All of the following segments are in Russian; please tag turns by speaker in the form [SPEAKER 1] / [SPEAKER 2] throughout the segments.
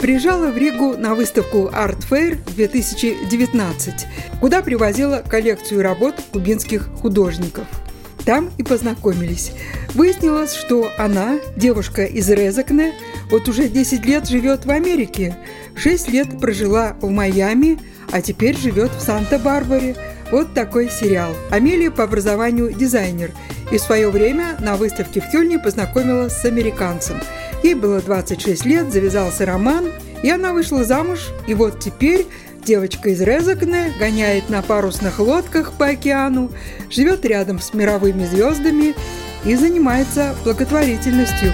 [SPEAKER 1] приезжала в Ригу на выставку Art Fair 2019, куда привозила коллекцию работ кубинских художников. Там и познакомились. Выяснилось, что она, девушка из Резакне, вот уже 10 лет живет в Америке, 6 лет прожила в Майами, а теперь живет в Санта-Барбаре. Вот такой сериал. Амелия по образованию дизайнер – и в свое время на выставке в Кёльне познакомилась с американцем. Ей было 26 лет, завязался роман, и она вышла замуж, и вот теперь девочка из Резакне гоняет на парусных лодках по океану, живет рядом с мировыми звездами и занимается благотворительностью.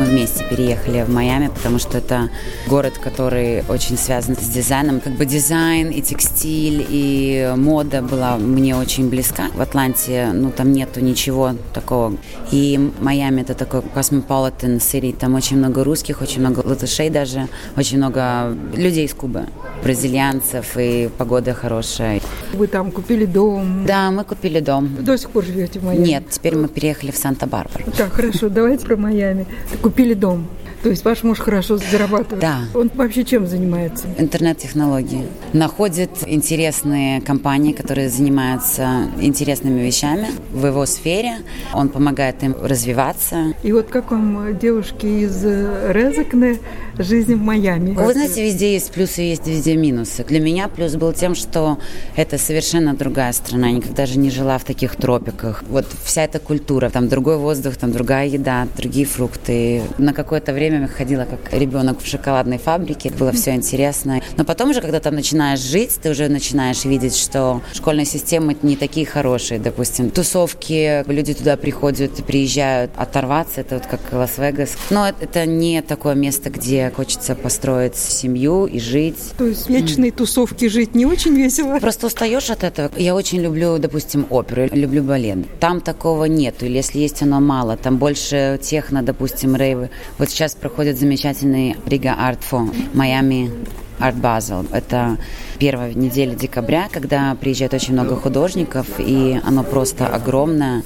[SPEAKER 2] Мы вместе переехали в Майами, потому что это город, который очень связан с дизайном. Как бы дизайн и текстиль, и мода была мне очень близка. В Атланте, ну, там нету ничего такого. И Майами это такой cosmopolitan city. Там очень много русских, очень много латышей даже, очень много людей из Кубы, бразильянцев, и погода хорошая.
[SPEAKER 1] Вы там купили дом?
[SPEAKER 2] Да, мы купили дом.
[SPEAKER 1] До сих пор живете в Майами?
[SPEAKER 2] Нет, теперь мы переехали в Санта-Барбару.
[SPEAKER 1] Так, хорошо, давайте про Майами купили дом. То есть ваш муж хорошо зарабатывает?
[SPEAKER 2] Да.
[SPEAKER 1] Он вообще чем занимается?
[SPEAKER 2] Интернет-технологии. Находит интересные компании, которые занимаются интересными вещами в его сфере. Он помогает им развиваться.
[SPEAKER 1] И вот как вам, девушки из Резекне, жизнь в Майами?
[SPEAKER 2] Вы знаете, везде есть плюсы, есть везде минусы. Для меня плюс был тем, что это совершенно другая страна. Я никогда же не жила в таких тропиках. Вот вся эта культура, там другой воздух, там другая еда, другие фрукты. На какое-то время время ходила как ребенок в шоколадной фабрике, было все интересно. Но потом уже, когда там начинаешь жить, ты уже начинаешь видеть, что школьные системы не такие хорошие. Допустим, тусовки, люди туда приходят, приезжают оторваться, это вот как Лас-Вегас. Но это не такое место, где хочется построить семью и жить.
[SPEAKER 1] То есть вечные тусовки жить не очень весело?
[SPEAKER 2] Просто устаешь от этого. Я очень люблю, допустим, оперу, люблю балет. Там такого нету, или если есть, оно мало. Там больше техно, допустим, рейвы. Вот сейчас проходит замечательный Рига Арт Фо, Майами Арт Базел. Это первая неделя декабря, когда приезжает очень много художников, и оно просто огромное,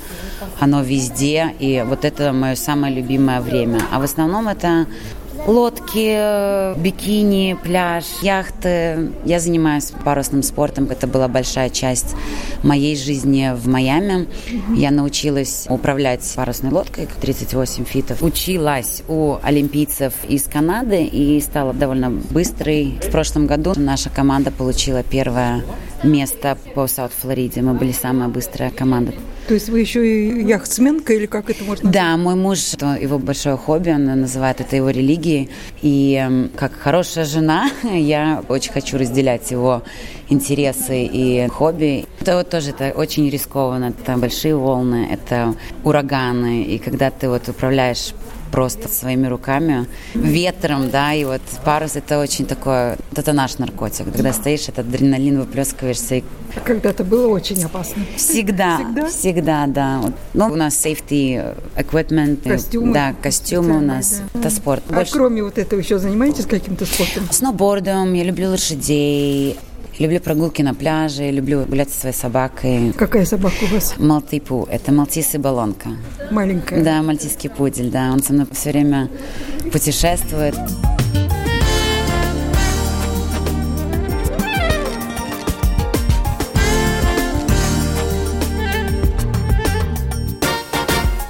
[SPEAKER 2] оно везде, и вот это мое самое любимое время. А в основном это лодки, бикини, пляж, яхты. Я занимаюсь парусным спортом. Это была большая часть моей жизни в Майами. Я научилась управлять парусной лодкой 38 фитов. Училась у олимпийцев из Канады и стала довольно быстрой. В прошлом году наша команда получила первое место по Саут-Флориде. Мы были самая быстрая команда.
[SPEAKER 1] То есть вы еще и яхтсменка или как это можно
[SPEAKER 2] назвать? Да, мой муж, это его большое хобби, он называет это его религией. И эм, как хорошая жена, я очень хочу разделять его интересы и хобби. Это вот тоже это очень рискованно. Это большие волны, это ураганы. И когда ты вот управляешь просто своими руками, ветром, да, и вот парус это очень такое, это наш наркотик. Когда стоишь, этот адреналин выплескиваешься. И...
[SPEAKER 1] Когда-то было очень опасно.
[SPEAKER 2] Всегда, всегда, всегда да. Ну, у нас safety equipment.
[SPEAKER 1] Костюмы.
[SPEAKER 2] Да, костюмы у нас. Да. Это спорт.
[SPEAKER 1] А Больше... кроме вот этого еще занимаетесь каким-то спортом?
[SPEAKER 2] Сноубордом, я люблю лошадей. Люблю прогулки на пляже, люблю гулять со своей собакой.
[SPEAKER 1] Какая собака у вас?
[SPEAKER 2] Малтипу. Это малтис и баллонка.
[SPEAKER 1] Маленькая?
[SPEAKER 2] Да, мальтийский пудель, да. Он со мной все время путешествует.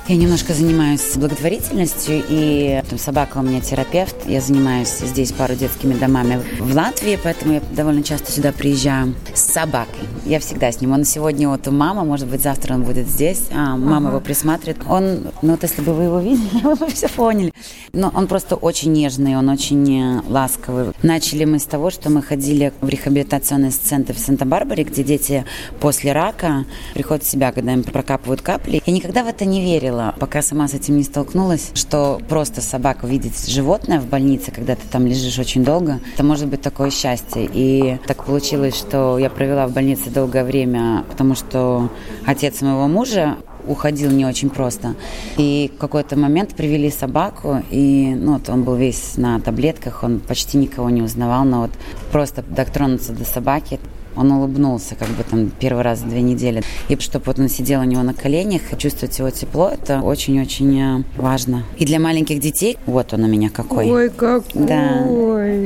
[SPEAKER 2] Я немножко занимаюсь благотворительностью, и там, собака у меня терапевт. Я занимаюсь здесь пару детскими домами в Латвии, поэтому я довольно часто сюда приезжаю с собакой. Я всегда с ним. Он сегодня вот у мамы, может быть, завтра он будет здесь, а мама ага. его присматривает. Он, ну вот если бы вы его видели, вы бы все поняли. Но он просто очень нежный, он очень э, ласковый. Начали мы с того, что мы ходили в рехабилитационный центр в Санта-Барбаре, где дети после рака приходят в себя, когда им прокапывают капли. Я никогда в это не верила верила, пока сама с этим не столкнулась, что просто собака видеть животное в больнице, когда ты там лежишь очень долго, это может быть такое счастье. И так получилось, что я провела в больнице долгое время, потому что отец моего мужа уходил не очень просто. И в какой-то момент привели собаку, и ну, вот он был весь на таблетках, он почти никого не узнавал, но вот просто дотронуться до собаки, он улыбнулся как бы там первый раз за две недели. И чтобы вот он сидел у него на коленях, чувствовать его тепло, это очень-очень э, важно. И для маленьких детей, вот он у меня какой.
[SPEAKER 1] Ой, какой!
[SPEAKER 2] Да,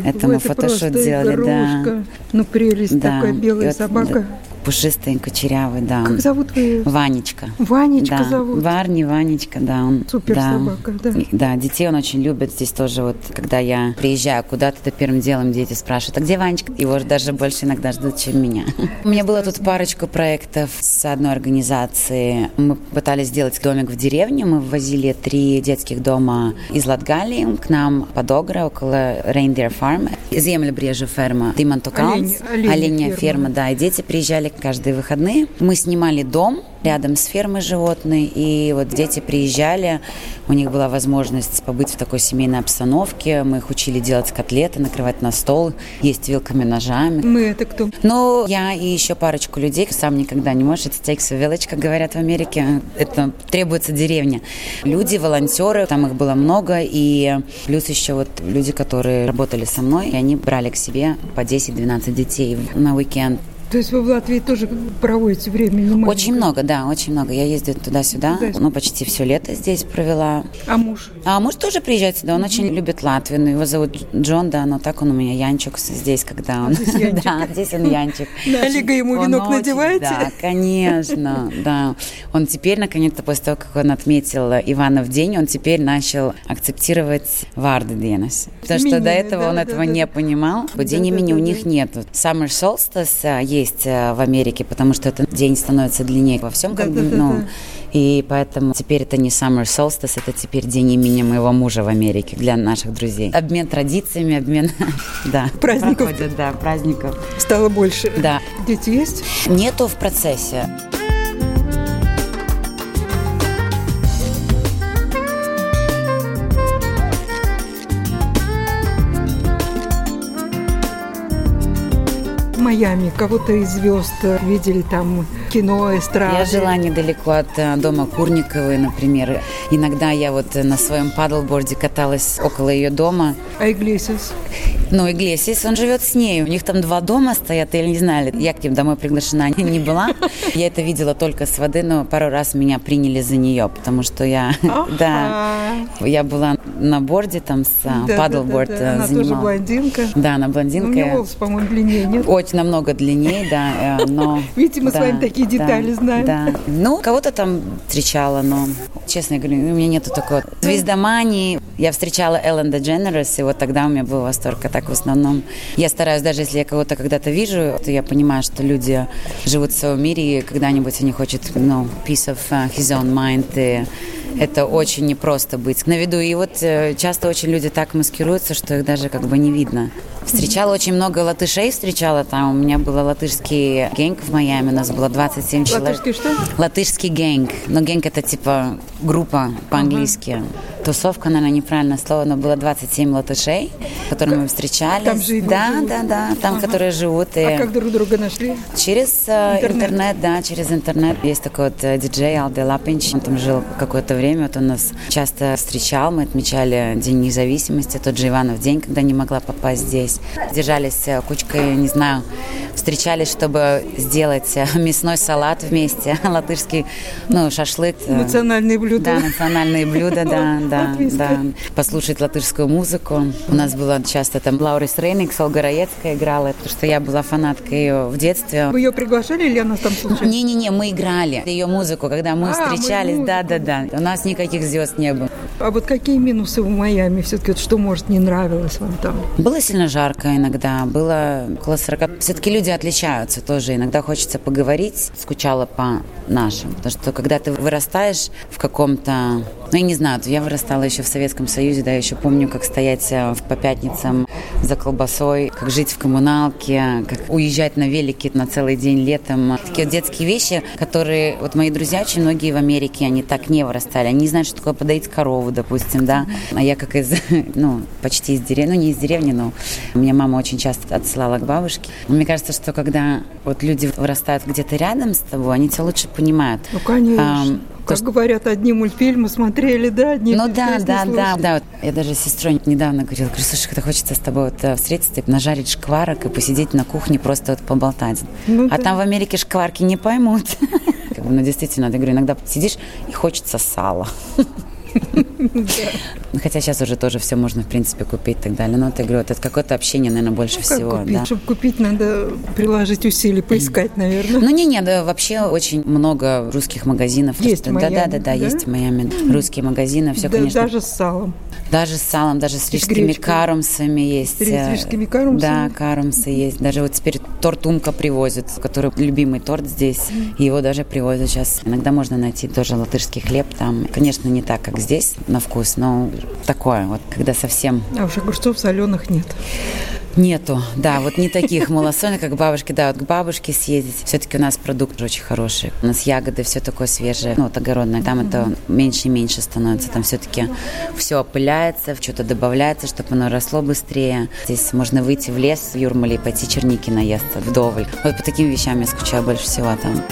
[SPEAKER 2] это мы фотошот делали, игрушка. да.
[SPEAKER 1] Ну, прелесть да. такая, белая вот, собака. Да
[SPEAKER 2] пушистый, кучерявый, да.
[SPEAKER 1] Как зовут вы?
[SPEAKER 2] Ванечка.
[SPEAKER 1] Ванечка
[SPEAKER 2] да.
[SPEAKER 1] зовут?
[SPEAKER 2] Варни, Ванечка, да. Он,
[SPEAKER 1] Супер
[SPEAKER 2] да.
[SPEAKER 1] собака, да.
[SPEAKER 2] Да, детей он очень любит. Здесь тоже вот, когда я приезжаю куда-то, то первым делом дети спрашивают, а где Ванечка? Его даже больше иногда ждут, чем меня. У меня было тут парочку проектов с одной организацией. Мы пытались сделать домик в деревне. Мы ввозили три детских дома из Латгалии к нам под Огра, около Reindeer Farm. Земля Брежа ферма Димантукаунс. Олень, оленя ферма. ферма, да. И дети приезжали каждые выходные. Мы снимали дом рядом с фермой животной, и вот дети приезжали, у них была возможность побыть в такой семейной обстановке, мы их учили делать котлеты, накрывать на стол, есть вилками, ножами.
[SPEAKER 1] Мы это кто?
[SPEAKER 2] Ну, я и еще парочку людей, сам никогда не можешь, это takes village, как говорят в Америке, это требуется деревня. Люди, волонтеры, там их было много, и плюс еще вот люди, которые работали со мной, и они брали к себе по 10-12 детей на уикенд.
[SPEAKER 1] То есть вы в Латвии тоже проводите время? Не
[SPEAKER 2] очень много, да, очень много. Я ездила туда-сюда, ну, почти все лето здесь провела.
[SPEAKER 1] А муж?
[SPEAKER 2] А муж тоже приезжает сюда, он mm-hmm. очень любит Латвию. Ну, его зовут Джон, да, но так он у меня Янчик здесь, когда он...
[SPEAKER 1] Здесь Янчик.
[SPEAKER 2] да, здесь он Янчик.
[SPEAKER 1] Олега ему венок надеваете?
[SPEAKER 2] Да, конечно, да. Он теперь, наконец-то, после того, как он отметил Иванов день, он теперь начал акцептировать Варды Денес. Потому что до этого он этого не понимал. День имени у них нет. Summer Solstice есть э, в Америке, потому что этот день становится длиннее во всем, как ну, и поэтому теперь это не Summer Solstice, это теперь день имени моего мужа в Америке для наших друзей. Обмен традициями, обмен, да,
[SPEAKER 1] праздников.
[SPEAKER 2] Проходит, да, праздников.
[SPEAKER 1] Стало больше.
[SPEAKER 2] Да.
[SPEAKER 1] Дети есть?
[SPEAKER 2] Нету в процессе.
[SPEAKER 1] Майами? Кого-то из звезд видели там кино, эстрады?
[SPEAKER 2] Я жила недалеко от э, дома Курниковой, например. Иногда я вот на своем падлборде каталась около ее дома.
[SPEAKER 1] А Иглесиас?
[SPEAKER 2] Ну, Иглесиас, он живет с ней. У них там два дома стоят, я не знаю, я к ним домой приглашена не была. Я это видела только с воды, но пару раз меня приняли за нее, потому что я, да, я была на борде там с э, да, падлборд
[SPEAKER 1] да, да, да. Она занимала. тоже блондинка.
[SPEAKER 2] Да, она блондинка. Ну, у
[SPEAKER 1] нее волосы, по-моему, длиннее, нет?
[SPEAKER 2] Очень намного длиннее, да, э, но...
[SPEAKER 1] Видите, мы
[SPEAKER 2] да,
[SPEAKER 1] с вами такие детали
[SPEAKER 2] да,
[SPEAKER 1] знаем.
[SPEAKER 2] Да. Ну, кого-то там встречала, но, честно говоря, у меня нету такой звездомании. Я встречала Эллен Дедженерес, и вот тогда у меня был восторг. А так в основном. Я стараюсь, даже если я кого-то когда-то вижу, то я понимаю, что люди живут в своем мире, и когда-нибудь они хотят, ну, piece of uh, his own mind, и это очень непросто быть на виду. И вот э, часто очень люди так маскируются, что их даже как бы не видно. Встречала очень много латышей, встречала там. У меня был латышский гэнг в Майами, у нас было 27 человек.
[SPEAKER 1] Латышский что?
[SPEAKER 2] Латышский гэнг. Но гэнг это типа группа по-английски. Uh-huh. Тусовка, наверное, неправильное слово, но было 27 латышей, которыми мы встречались.
[SPEAKER 1] Там же
[SPEAKER 2] да,
[SPEAKER 1] живут.
[SPEAKER 2] да, да, там, uh-huh. которые живут.
[SPEAKER 1] И... А как друг друга нашли?
[SPEAKER 2] Через э, интернет. интернет, да, через интернет. Есть такой вот э, диджей Алде Лапинч, он там жил какое-то время, вот он нас часто встречал, мы отмечали День независимости, тот же Иванов день, когда не могла попасть здесь. Держались э, кучкой, не знаю, встречались, чтобы сделать э, мясной салат вместе, латышский, ну, шашлык.
[SPEAKER 1] Э, национальные блюда.
[SPEAKER 2] Да, национальные блюда, да, да, да. Послушать латышскую музыку. У нас было часто там Лаурис Рейникс, Олга Раецкая играла, потому что я была фанаткой ее в детстве.
[SPEAKER 1] Вы ее приглашали или она там случайно?
[SPEAKER 2] Не-не-не, мы играли ее музыку, когда мы а, встречались, да-да-да. У нас никаких звезд не было.
[SPEAKER 1] А вот какие минусы в Майами? Все-таки вот что, может, не нравилось вам там?
[SPEAKER 2] Было сильно жарко иногда, было около 40. Все-таки люди отличаются тоже. Иногда хочется поговорить. Скучала по нашим. Потому что когда ты вырастаешь в каком-то Ну, я не знаю, я вырастала еще в Советском Союзе, да, еще помню, как стоять э, по пятницам за колбасой, как жить в коммуналке, как уезжать на велике на целый день летом. Такие вот детские вещи, которые... Вот мои друзья, очень многие в Америке, они так не вырастали. Они не знают, что такое подоить корову, допустим, да. А я как из, ну, почти из деревни, ну, не из деревни, но меня мама очень часто отсылала к бабушке. Мне кажется, что когда вот люди вырастают где-то рядом с тобой, они тебя лучше понимают.
[SPEAKER 1] Ну, конечно. Как говорят, одни мультфильмы смотрели, да, одни
[SPEAKER 2] Ну да, да, да, да. Я даже сестрой недавно говорила, говорю, слушай, когда хочется с тобой вот э, встретиться, нажарить шкварок и посидеть на кухне, просто вот поболтать. Ну, а да. там в Америке шкварки не поймут. Ну, действительно, я говорю, иногда сидишь и хочется сала. Хотя сейчас уже тоже все можно, в принципе, купить и так далее. Но я говорю, это какое-то общение, наверное, больше ну, всего.
[SPEAKER 1] Да. Чтобы купить, надо приложить усилия, поискать, наверное.
[SPEAKER 2] Ну, не, не, да, вообще очень много русских магазинов.
[SPEAKER 1] Есть
[SPEAKER 2] да,
[SPEAKER 1] Майами,
[SPEAKER 2] да, да, да, да, есть в Майами. Русские магазины, все, конечно.
[SPEAKER 1] Даже с салом.
[SPEAKER 2] Даже с салом, даже с рижскими карумсами есть. С
[SPEAKER 1] э, рижскими карумсами?
[SPEAKER 2] Да, карумсы есть. Даже вот теперь торт Умка привозят, который любимый торт здесь. Его даже привозят сейчас. Иногда можно найти тоже латышский хлеб там. Конечно, не так, как здесь на вкус, но такое вот, когда совсем...
[SPEAKER 1] А уж огурцов соленых нет.
[SPEAKER 2] Нету, да, вот не таких малосольных, как бабушки, да, вот к бабушке съездить. Все-таки у нас продукт очень хороший. У нас ягоды, все такое свежее, ну, вот огородное. Там это меньше и меньше становится. Там все-таки все опыляется, что-то добавляется, чтобы оно росло быстрее. Здесь можно выйти в лес в Юрмале и пойти черники наесться вдоволь. Вот по таким вещам я скучаю больше всего там.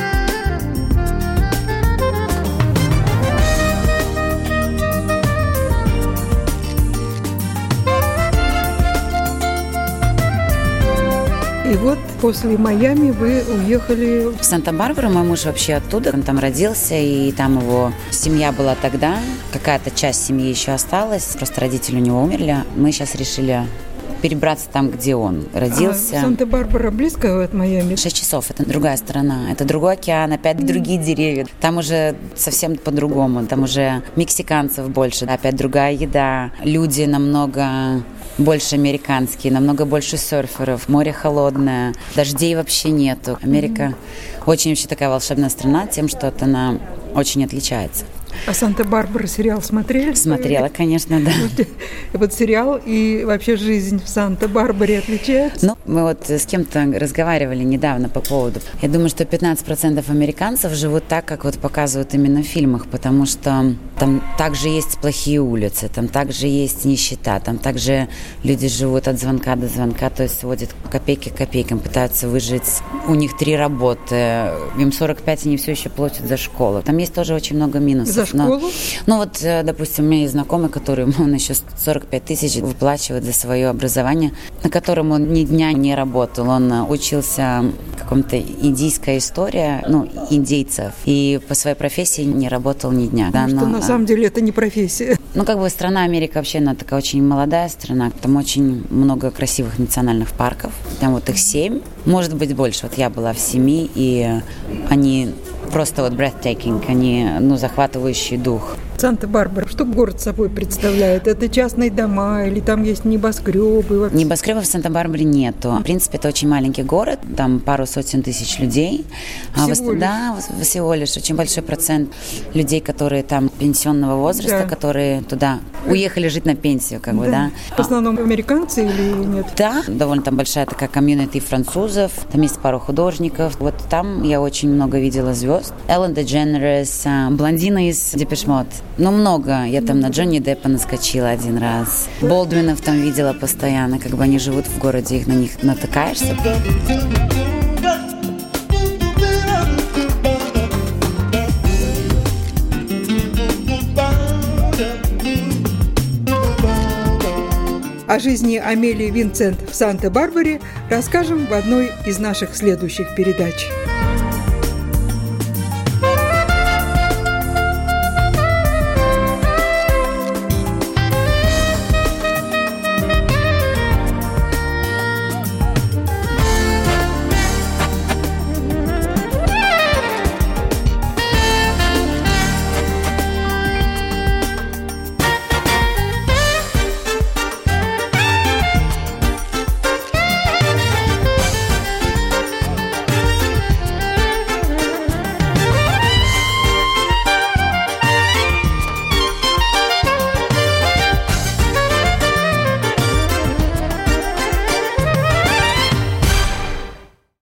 [SPEAKER 1] И вот после Майами вы уехали...
[SPEAKER 2] В Санта-Барбару мой муж вообще оттуда, он там родился, и там его семья была тогда. Какая-то часть семьи еще осталась, просто родители у него умерли. Мы сейчас решили перебраться там, где он родился.
[SPEAKER 1] А Санта-Барбара близко от Майами?
[SPEAKER 2] Шесть часов. Это другая сторона. Это другой океан, опять mm. другие деревья. Там уже совсем по-другому. Там уже мексиканцев больше. Опять другая еда. Люди намного больше американские, намного больше серферов, море холодное, дождей вообще нету. Америка mm-hmm. очень вообще такая волшебная страна тем, что она очень отличается.
[SPEAKER 1] А Санта-Барбара сериал смотрели?
[SPEAKER 2] Смотрела, конечно, да.
[SPEAKER 1] Вот, вот сериал и вообще жизнь в Санта-Барбаре отличается?
[SPEAKER 2] Ну, мы вот с кем-то разговаривали недавно по поводу. Я думаю, что 15% американцев живут так, как вот показывают именно в фильмах, потому что там также есть плохие улицы, там также есть нищета, там также люди живут от звонка до звонка, то есть сводят копейки к копейкам, пытаются выжить. У них три работы, им 45, они все еще платят за школу. Там есть тоже очень много минусов.
[SPEAKER 1] За школу?
[SPEAKER 2] Ну вот, э, допустим, у меня есть знакомый, который, он еще 45 тысяч выплачивает за свое образование, на котором он ни дня не работал. Он э, учился каком-то индийская история, ну, индейцев, и по своей профессии не работал ни дня.
[SPEAKER 1] Да, но, что на самом деле это не профессия.
[SPEAKER 2] Ну, как бы страна Америка вообще, она такая очень молодая страна, там очень много красивых национальных парков, там вот их семь, может быть больше. Вот я была в семи, и они просто вот breathtaking, они, ну, захватывающий дух.
[SPEAKER 1] Санта-Барбара, что город собой представляет? Это частные дома или там есть небоскребы?
[SPEAKER 2] Вообще? Небоскребов в Санта-Барбаре нету. В принципе, это очень маленький город, там пару сотен тысяч людей.
[SPEAKER 1] А всего а, лишь?
[SPEAKER 2] Да, всего лишь. Очень большой процент людей, которые там пенсионного возраста, да. которые туда уехали жить на пенсию, как да. бы, да.
[SPEAKER 1] В основном американцы или нет?
[SPEAKER 2] Да, довольно там большая такая комьюнити французов, там есть пару художников. Вот там я очень много видела звезд. Эллен Дедженерес, блондина из Депешмот. Ну, много. Я там на Джонни Деппа наскочила один раз. Болдвинов там видела постоянно, как бы они живут в городе, их на них натыкаешься.
[SPEAKER 1] О жизни Амелии Винцент в Санта-Барбаре расскажем в одной из наших следующих передач.